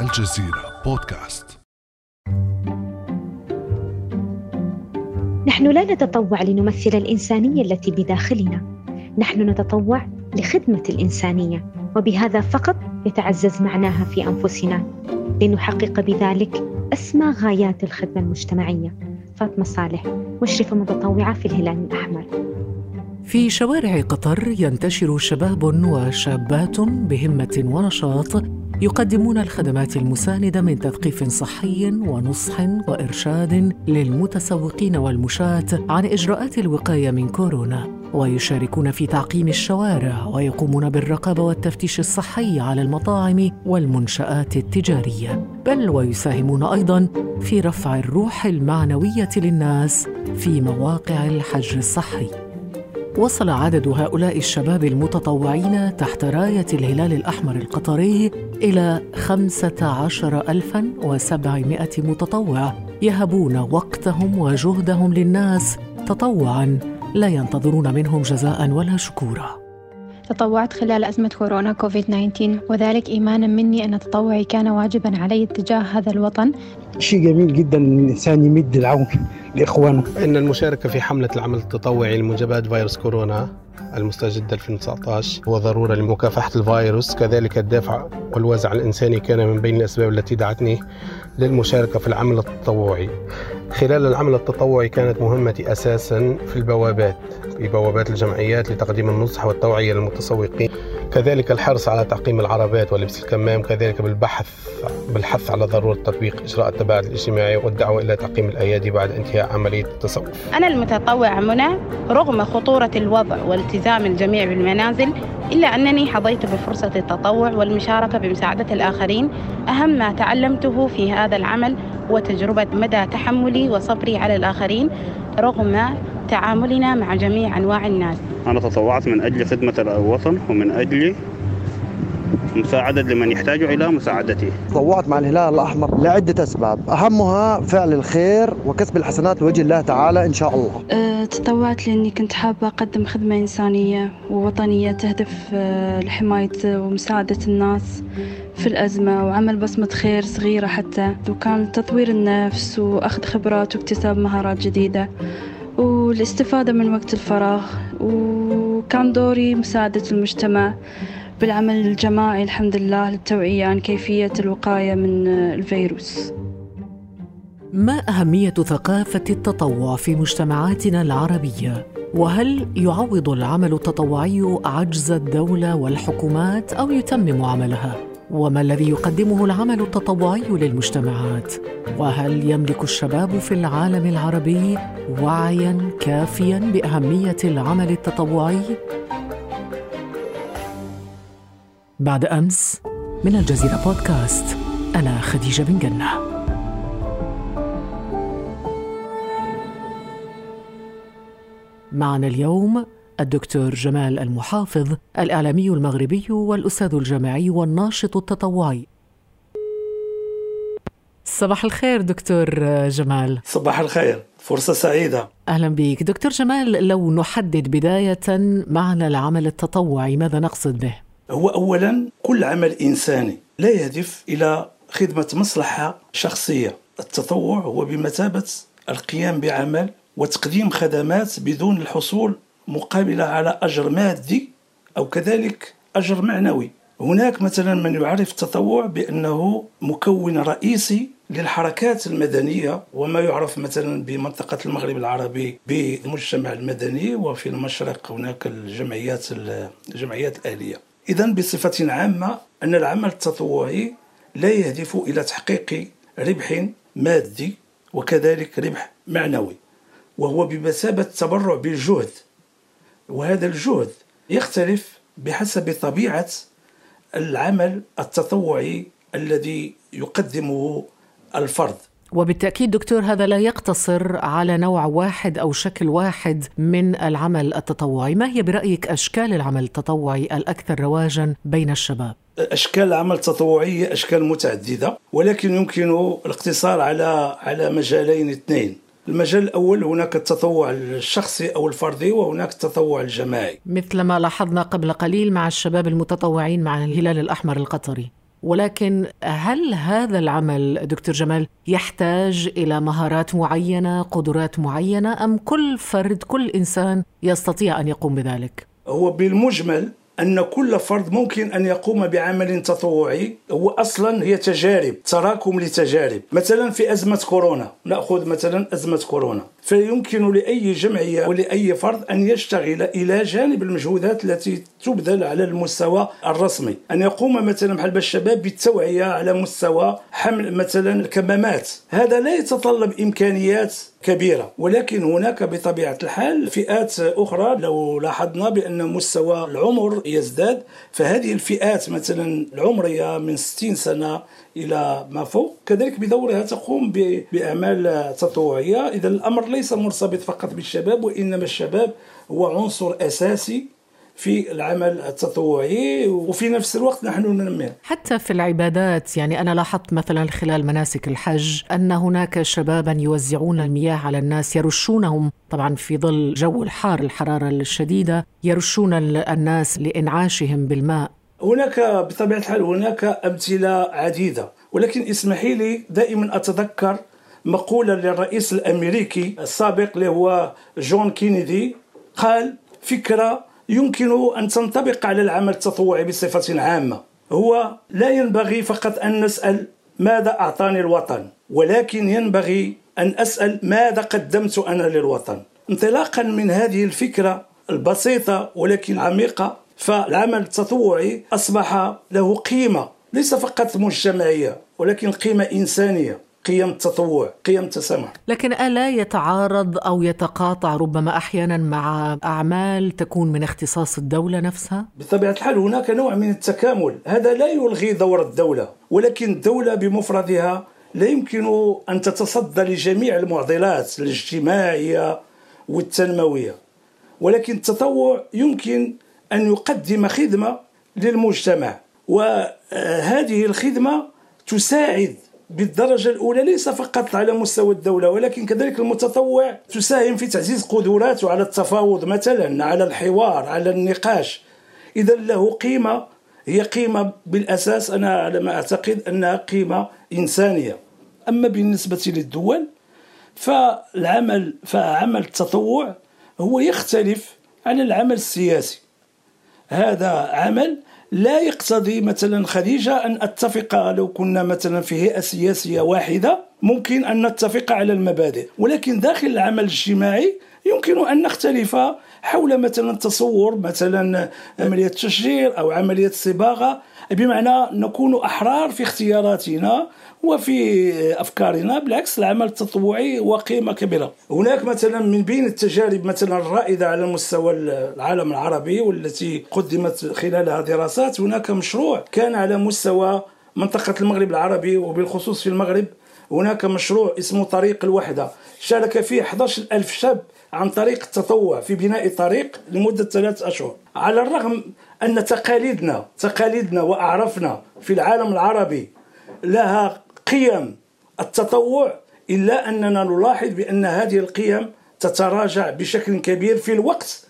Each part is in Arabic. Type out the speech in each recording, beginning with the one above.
الجزيرة بودكاست. نحن لا نتطوع لنمثل الإنسانية التي بداخلنا. نحن نتطوع لخدمة الإنسانية وبهذا فقط يتعزز معناها في أنفسنا. لنحقق بذلك أسمى غايات الخدمة المجتمعية. فاطمة صالح مشرفة متطوعة في الهلال الأحمر. في شوارع قطر ينتشر شباب وشابات بهمة ونشاط يقدمون الخدمات المساندة من تثقيف صحي ونصح وإرشاد للمتسوقين والمشاة عن إجراءات الوقاية من كورونا. ويشاركون في تعقيم الشوارع ويقومون بالرقابة والتفتيش الصحي على المطاعم والمنشآت التجارية. بل ويساهمون أيضا في رفع الروح المعنوية للناس في مواقع الحجر الصحي. وصل عدد هؤلاء الشباب المتطوعين تحت راية الهلال الأحمر القطري إلى خمسة عشر ألفا وسبعمائة متطوع يهبون وقتهم وجهدهم للناس تطوعا لا ينتظرون منهم جزاء ولا شكورا. تطوعت خلال أزمة كورونا كوفيد 19 وذلك إيمانا مني أن تطوعي كان واجبا علي تجاه هذا الوطن. شيء جميل جدا إن الإنسان يمد العون لإخوانه. إن المشاركة في حملة العمل التطوعي لمجابهه فيروس كورونا المستجد 2019 هو ضرورة لمكافحة الفيروس. كذلك الدافع والوازع الإنساني كان من بين الأسباب التي دعتني للمشاركة في العمل التطوعي. خلال العمل التطوعي كانت مهمتي أساسا في البوابات في بوابات الجمعيات لتقديم النصح والتوعية للمتسوقين كذلك الحرص على تعقيم العربات ولبس الكمام كذلك بالبحث بالحث على ضرورة تطبيق إجراء التباعد الاجتماعي والدعوة إلى تعقيم الأيادي بعد انتهاء عملية التصوف. أنا المتطوعة منى رغم خطورة الوضع والتزام الجميع بالمنازل إلا أنني حظيت بفرصة التطوع والمشاركة بمساعدة الآخرين أهم ما تعلمته في هذا العمل هو تجربه مدى تحملي وصبري على الآخرين رغم تعاملنا مع جميع أنواع الناس. أنا تطوعت من أجل خدمة الوطن ومن أجل مساعدة لمن يحتاج إلى مساعدتي تطوعت مع الهلال الأحمر لعدة أسباب. أهمها فعل الخير وكسب الحسنات لوجه الله تعالى إن شاء الله. أه، تطوعت لأني كنت حابة أقدم خدمة إنسانية ووطنية تهدف أه، لحماية ومساعدة الناس في الأزمة وعمل بصمة خير صغيرة حتى. وكان تطوير النفس وأخذ خبرات واكتساب مهارات جديدة والاستفادة من وقت الفراغ. وكان دوري مساعدة المجتمع. بالعمل الجماعي الحمد لله للتوعية عن كيفية الوقاية من الفيروس ما أهمية ثقافة التطوع في مجتمعاتنا العربية؟ وهل يعوض العمل التطوعي عجز الدولة والحكومات أو يتمم عملها؟ وما الذي يقدمه العمل التطوعي للمجتمعات وهل يملك الشباب في العالم العربي وعيا كافيا بأهمية العمل التطوعي بعد أمس من الجزيرة بودكاست أنا خديجة بن جنة. معنا اليوم الدكتور جمال المحافظ الإعلامي المغربي والأستاذ الجامعي والناشط التطوعي. صباح الخير دكتور جمال. صباح الخير فرصة سعيدة. أهلا بك دكتور جمال لو نحدد بداية معنى العمل التطوعي ماذا نقصد به؟ هو أولا كل عمل إنساني لا يهدف إلى خدمة مصلحة شخصية. التطوع هو بمثابة القيام بعمل وتقديم خدمات بدون الحصول مقابلة على أجر مادي أو كذلك أجر معنوي. هناك مثلا من يعرف التطوع بأنه مكون رئيسي للحركات المدنية وما يعرف مثلا بمنطقة المغرب العربي بالمجتمع المدني وفي المشرق هناك الجمعيات الجمعيات الآلية. إذا بصفة عامة أن العمل التطوعي لا يهدف إلى تحقيق ربح مادي وكذلك ربح معنوي وهو بمثابة تبرع بالجهد. وهذا الجهد يختلف بحسب طبيعة العمل التطوعي الذي يقدمه الفرد. وبالتأكيد دكتور هذا لا يقتصر على نوع واحد أو شكل واحد من العمل التطوعي. ما هي برأيك أشكال العمل التطوعي الأكثر رواجا بين الشباب؟ أشكال العمل التطوعي هي أشكال متعددة ولكن يمكن الاقتصار على على مجالين اثنين. المجال الأول هناك التطوع الشخصي أو الفردي وهناك التطوع الجماعي. مثل ما لاحظنا قبل قليل مع الشباب المتطوعين مع الهلال الأحمر القطري. ولكن هل هذا العمل دكتور جمال يحتاج إلى مهارات معينة قدرات معينة أم كل فرد كل إنسان يستطيع أن يقوم بذلك؟ هو بالمجمل أن كل فرد ممكن أن يقوم بعمل تطوعي. هو أصلا هي تجارب تراكم لتجارب. مثلا في أزمة كورونا نأخذ مثلا أزمة كورونا. فيمكن لأي جمعية ولأي فرد أن يشتغل إلى جانب المجهودات التي تبذل على المستوى الرسمي. أن يقوم مثلا بحال الشباب بالتوعية على مستوى حمل مثلا الكمامات. هذا لا يتطلب إمكانيات كبيرة ولكن هناك بطبيعة الحال فئات أخرى. لو لاحظنا بأن مستوى العمر يزداد فهذه الفئات مثلا العمرية من 60 سنة إلى ما فوق كذلك بدورها تقوم بأعمال تطوعية. إذا الأمر ليس مرتبط فقط بالشباب وإنما الشباب هو عنصر أساسي في العمل التطوعي وفي نفس الوقت نحن ننميه حتى في العبادات يعني أنا لاحظت مثلا خلال مناسك الحج أن هناك شبابا يوزعون المياه على الناس يرشونهم. طبعا في ظل جو الحار الحرارة الشديدة يرشون الناس لإنعاشهم بالماء. هناك بطبيعة الحال هناك أمثلة عديدة. ولكن إسمحي لي دائما أتذكر مقولة للرئيس الأمريكي السابق اللي هو جون كينيدي قال فكرة يمكن أن تنطبق على العمل التطوعي بصفة عامة. هو لا ينبغي فقط أن نسأل ماذا أعطاني الوطن ولكن ينبغي أن أسأل ماذا قدمت أنا للوطن. انطلاقا من هذه الفكرة البسيطة ولكن عميقة فالعمل التطوعي أصبح له قيمة ليس فقط مجتمعية ولكن قيمة إنسانية. قيم التطوع قيم التسامح. لكن ألا يتعارض أو يتقاطع ربما أحيانا مع أعمال تكون من اختصاص الدولة نفسها؟ بطبيعة الحال هناك نوع من التكامل. هذا لا يلغي دور الدولة ولكن الدولة بمفردها لا يمكن أن تتصدى لجميع المعضلات الاجتماعية والتنموية. ولكن التطوع يمكن أن يقدم خدمة للمجتمع وهذه الخدمة تساعد بالدرجة الأولى ليس فقط على مستوى الدولة ولكن كذلك المتطوع تساهم في تعزيز قدراته على التفاوض مثلا على الحوار على النقاش. إذا له قيمة هي قيمة بالأساس أنا على ما أعتقد أنها قيمة إنسانية. أما بالنسبة للدول فالعمل فعمل التطوع هو يختلف عن العمل السياسي. هذا عمل لا يقتضي مثلا خديجة أن أتفق لو كنا مثلا في هيئة سياسية واحدة ممكن أن نتفق على المبادئ. ولكن داخل العمل الاجتماعي يمكن أن نختلف حول مثلا تصور مثلا عملية تشجير أو عملية صباغة. بمعنى نكون أحرار في اختياراتنا وفي أفكارنا بالعكس العمل التطوعي هو قيمة كبيرة. هناك مثلا من بين التجارب مثلا الرائدة على مستوى العالم العربي والتي قدمت خلالها دراسات هناك مشروع كان على مستوى منطقة المغرب العربي وبالخصوص في المغرب هناك مشروع اسمه طريق الوحدة. شارك فيه 11 ألف شاب عن طريق التطوع في بناء طريق لمدة ثلاث أشهر. على الرغم أن تقاليدنا تقاليدنا وأعرافنا في العالم العربي لها قيم التطوع إلا أننا نلاحظ بأن هذه القيم تتراجع بشكل كبير في الوقت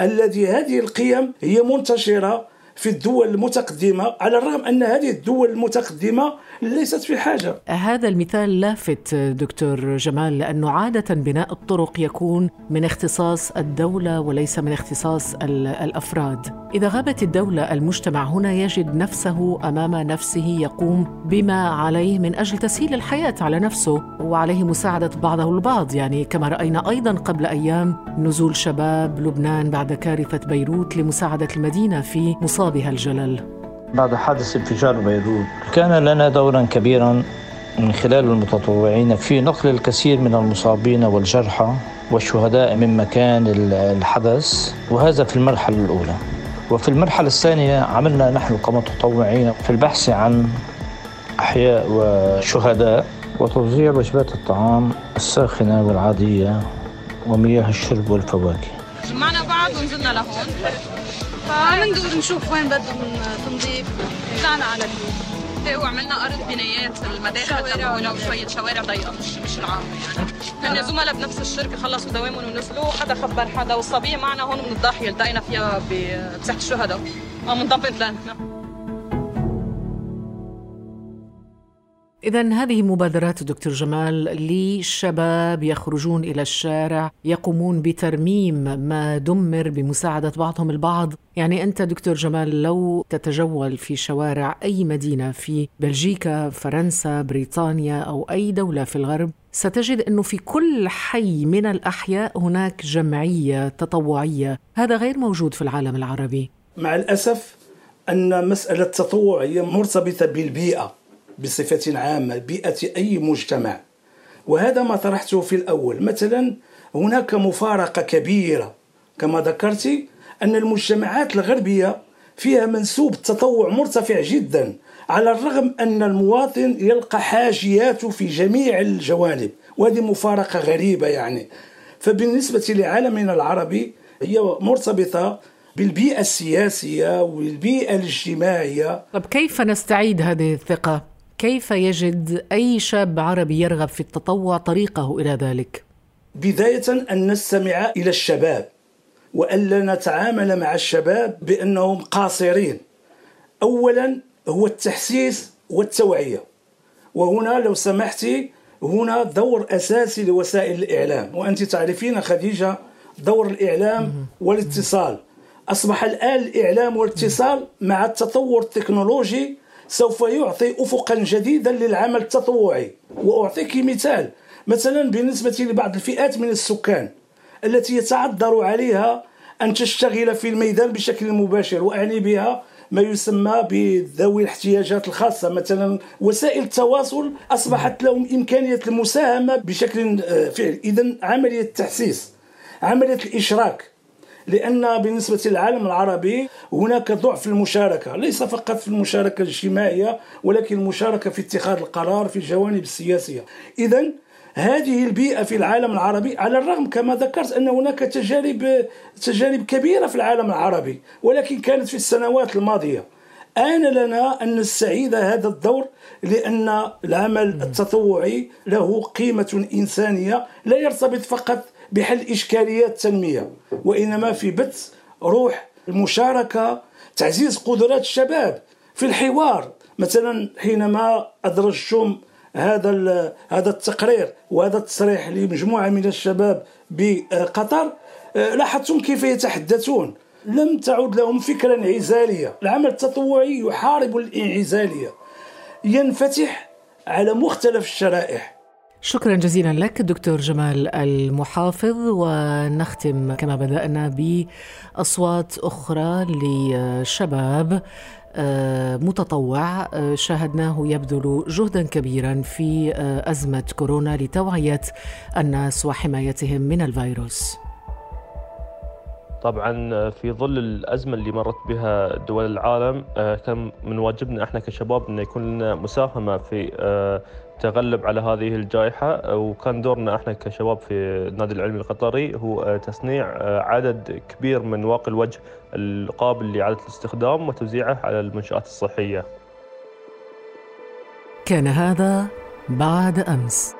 الذي هذه القيم هي منتشرة في الدول المتقدمة على الرغم أن هذه الدول المتقدمة ليست في حاجة. هذا المثال لافت دكتور جمال لأنه عادة بناء الطرق يكون من اختصاص الدولة وليس من اختصاص الأفراد. إذا غابت الدولة المجتمع هنا يجد نفسه أمام نفسه يقوم بما عليه من أجل تسهيل الحياة على نفسه وعليه مساعدة بعضه البعض. يعني كما رأينا أيضا قبل أيام نزول شباب لبنان بعد كارثة بيروت لمساعدة المدينة في مصابها الجلل. بعد حادث انفجار بيروت كان لنا دورا كبيرا من خلال المتطوعين في نقل الكثير من المصابين والجرحى والشهداء من مكان الحدث وهذا في المرحلة الأولى. وفي المرحلة الثانية عملنا نحن كمتطوعين في البحث عن أحياء وشهداء وتوزيع وجبات الطعام الساخنة والعادية ومياه الشرب والفواكه. جمعنا بعض ونزلنا لهون. فعم ندور نشوف وين بدهم تنظيف. طلعنا على اليوم إيه وعملنا أرض بنايات المداخل تبعونا وشويه شوارع ضيقة مش مش العامه يعني. هن زملاء بنفس الشركة خلصوا دوامهم ونزلوا حدا خبر حدا والصبية معنا هون من الضاحية التقينا فيها بساحة الشهداء. آه من دبن إذا هذه مبادرات دكتور جمال لشباب يخرجون إلى الشارع يقومون بترميم ما دمر بمساعدة بعضهم البعض. يعني أنت دكتور جمال لو تتجول في شوارع أي مدينة في بلجيكا فرنسا بريطانيا أو أي دولة في الغرب ستجد أنه في كل حي من الأحياء هناك جمعية تطوعية. هذا غير موجود في العالم العربي. مع الأسف أن مسألة التطوع هي مرتبطة بالبيئة. بصفة عامة بيئة أي مجتمع. وهذا ما طرحته في الأول. مثلا هناك مفارقة كبيرة. كما ذكرت أن المجتمعات الغربية فيها منسوب التطوع مرتفع جدا على الرغم أن المواطن يلقى حاجيات في جميع الجوانب. وهذه مفارقة غريبة يعني. فبالنسبة لعالمنا العربي هي مرتبطة بالبيئة السياسية والبيئة الاجتماعية. طب كيف نستعيد هذه الثقة؟ كيف يجد أي شاب عربي يرغب في التطوع طريقه إلى ذلك؟ بداية أن نستمع إلى الشباب وألا نتعامل مع الشباب بأنهم قاصرين. أولا هو التحسيس والتوعية وهنا لو سمحتي هنا دور أساسي لوسائل الإعلام. وأنت تعرفين خديجة دور الإعلام والاتصال. أصبح الآن الإعلام والاتصال مع التطور التكنولوجي سوف يعطي أفقا جديدا للعمل التطوعي. وأعطيك مثال. مثلا بالنسبة لبعض الفئات من السكان التي يتعذر عليها أن تشتغل في الميدان بشكل مباشر وأعني بها ما يسمى بذوي الاحتياجات الخاصة. مثلا وسائل التواصل أصبحت لهم إمكانية المساهمة بشكل آه، فعلي. إذا عملية التحسيس عملية الإشراك لأن بالنسبة للعالم العربي هناك ضعف المشاركة ليس فقط في المشاركة الاجتماعية ولكن المشاركة في اتخاذ القرار في الجوانب السياسية. إذا هذه البيئة في العالم العربي على الرغم كما ذكرت أن هناك تجارب تجارب كبيرة في العالم العربي ولكن كانت في السنوات الماضية. آن لنا أن نستعيد هذا الدور لأن العمل التطوعي له قيمة إنسانية لا يرتبط فقط بحل إشكاليات التنمية وإنما في بث روح المشاركة تعزيز قدرات الشباب في الحوار. مثلا حينما أدرجتم هذا هذا التقرير وهذا التصريح لمجموعة من الشباب بقطر لاحظتم كيف يتحدثون. لم تعد لهم فكرة انعزالية العمل التطوعي يحارب الانعزالية. ينفتح على مختلف الشرائح. شكرا جزيلا لك دكتور جمال المحافظ ونختم كما بدأنا بأصوات أخرى لشباب آه، متطوع آه، شاهدناه يبذل جهدا كبيرا في آه، أزمة كورونا لتوعية الناس وحمايتهم من الفيروس. طبعا في ظل الأزمة اللي مرت بها دول العالم كان من واجبنا إحنا كشباب أن يكون لنا مساهمة في تغلب على هذه الجائحة. وكان دورنا إحنا كشباب في النادي العلمي القطري هو تصنيع عدد كبير من واقي الوجه القابل لإعادة الاستخدام وتوزيعه على المنشآت الصحية. كان هذا بعد أمس.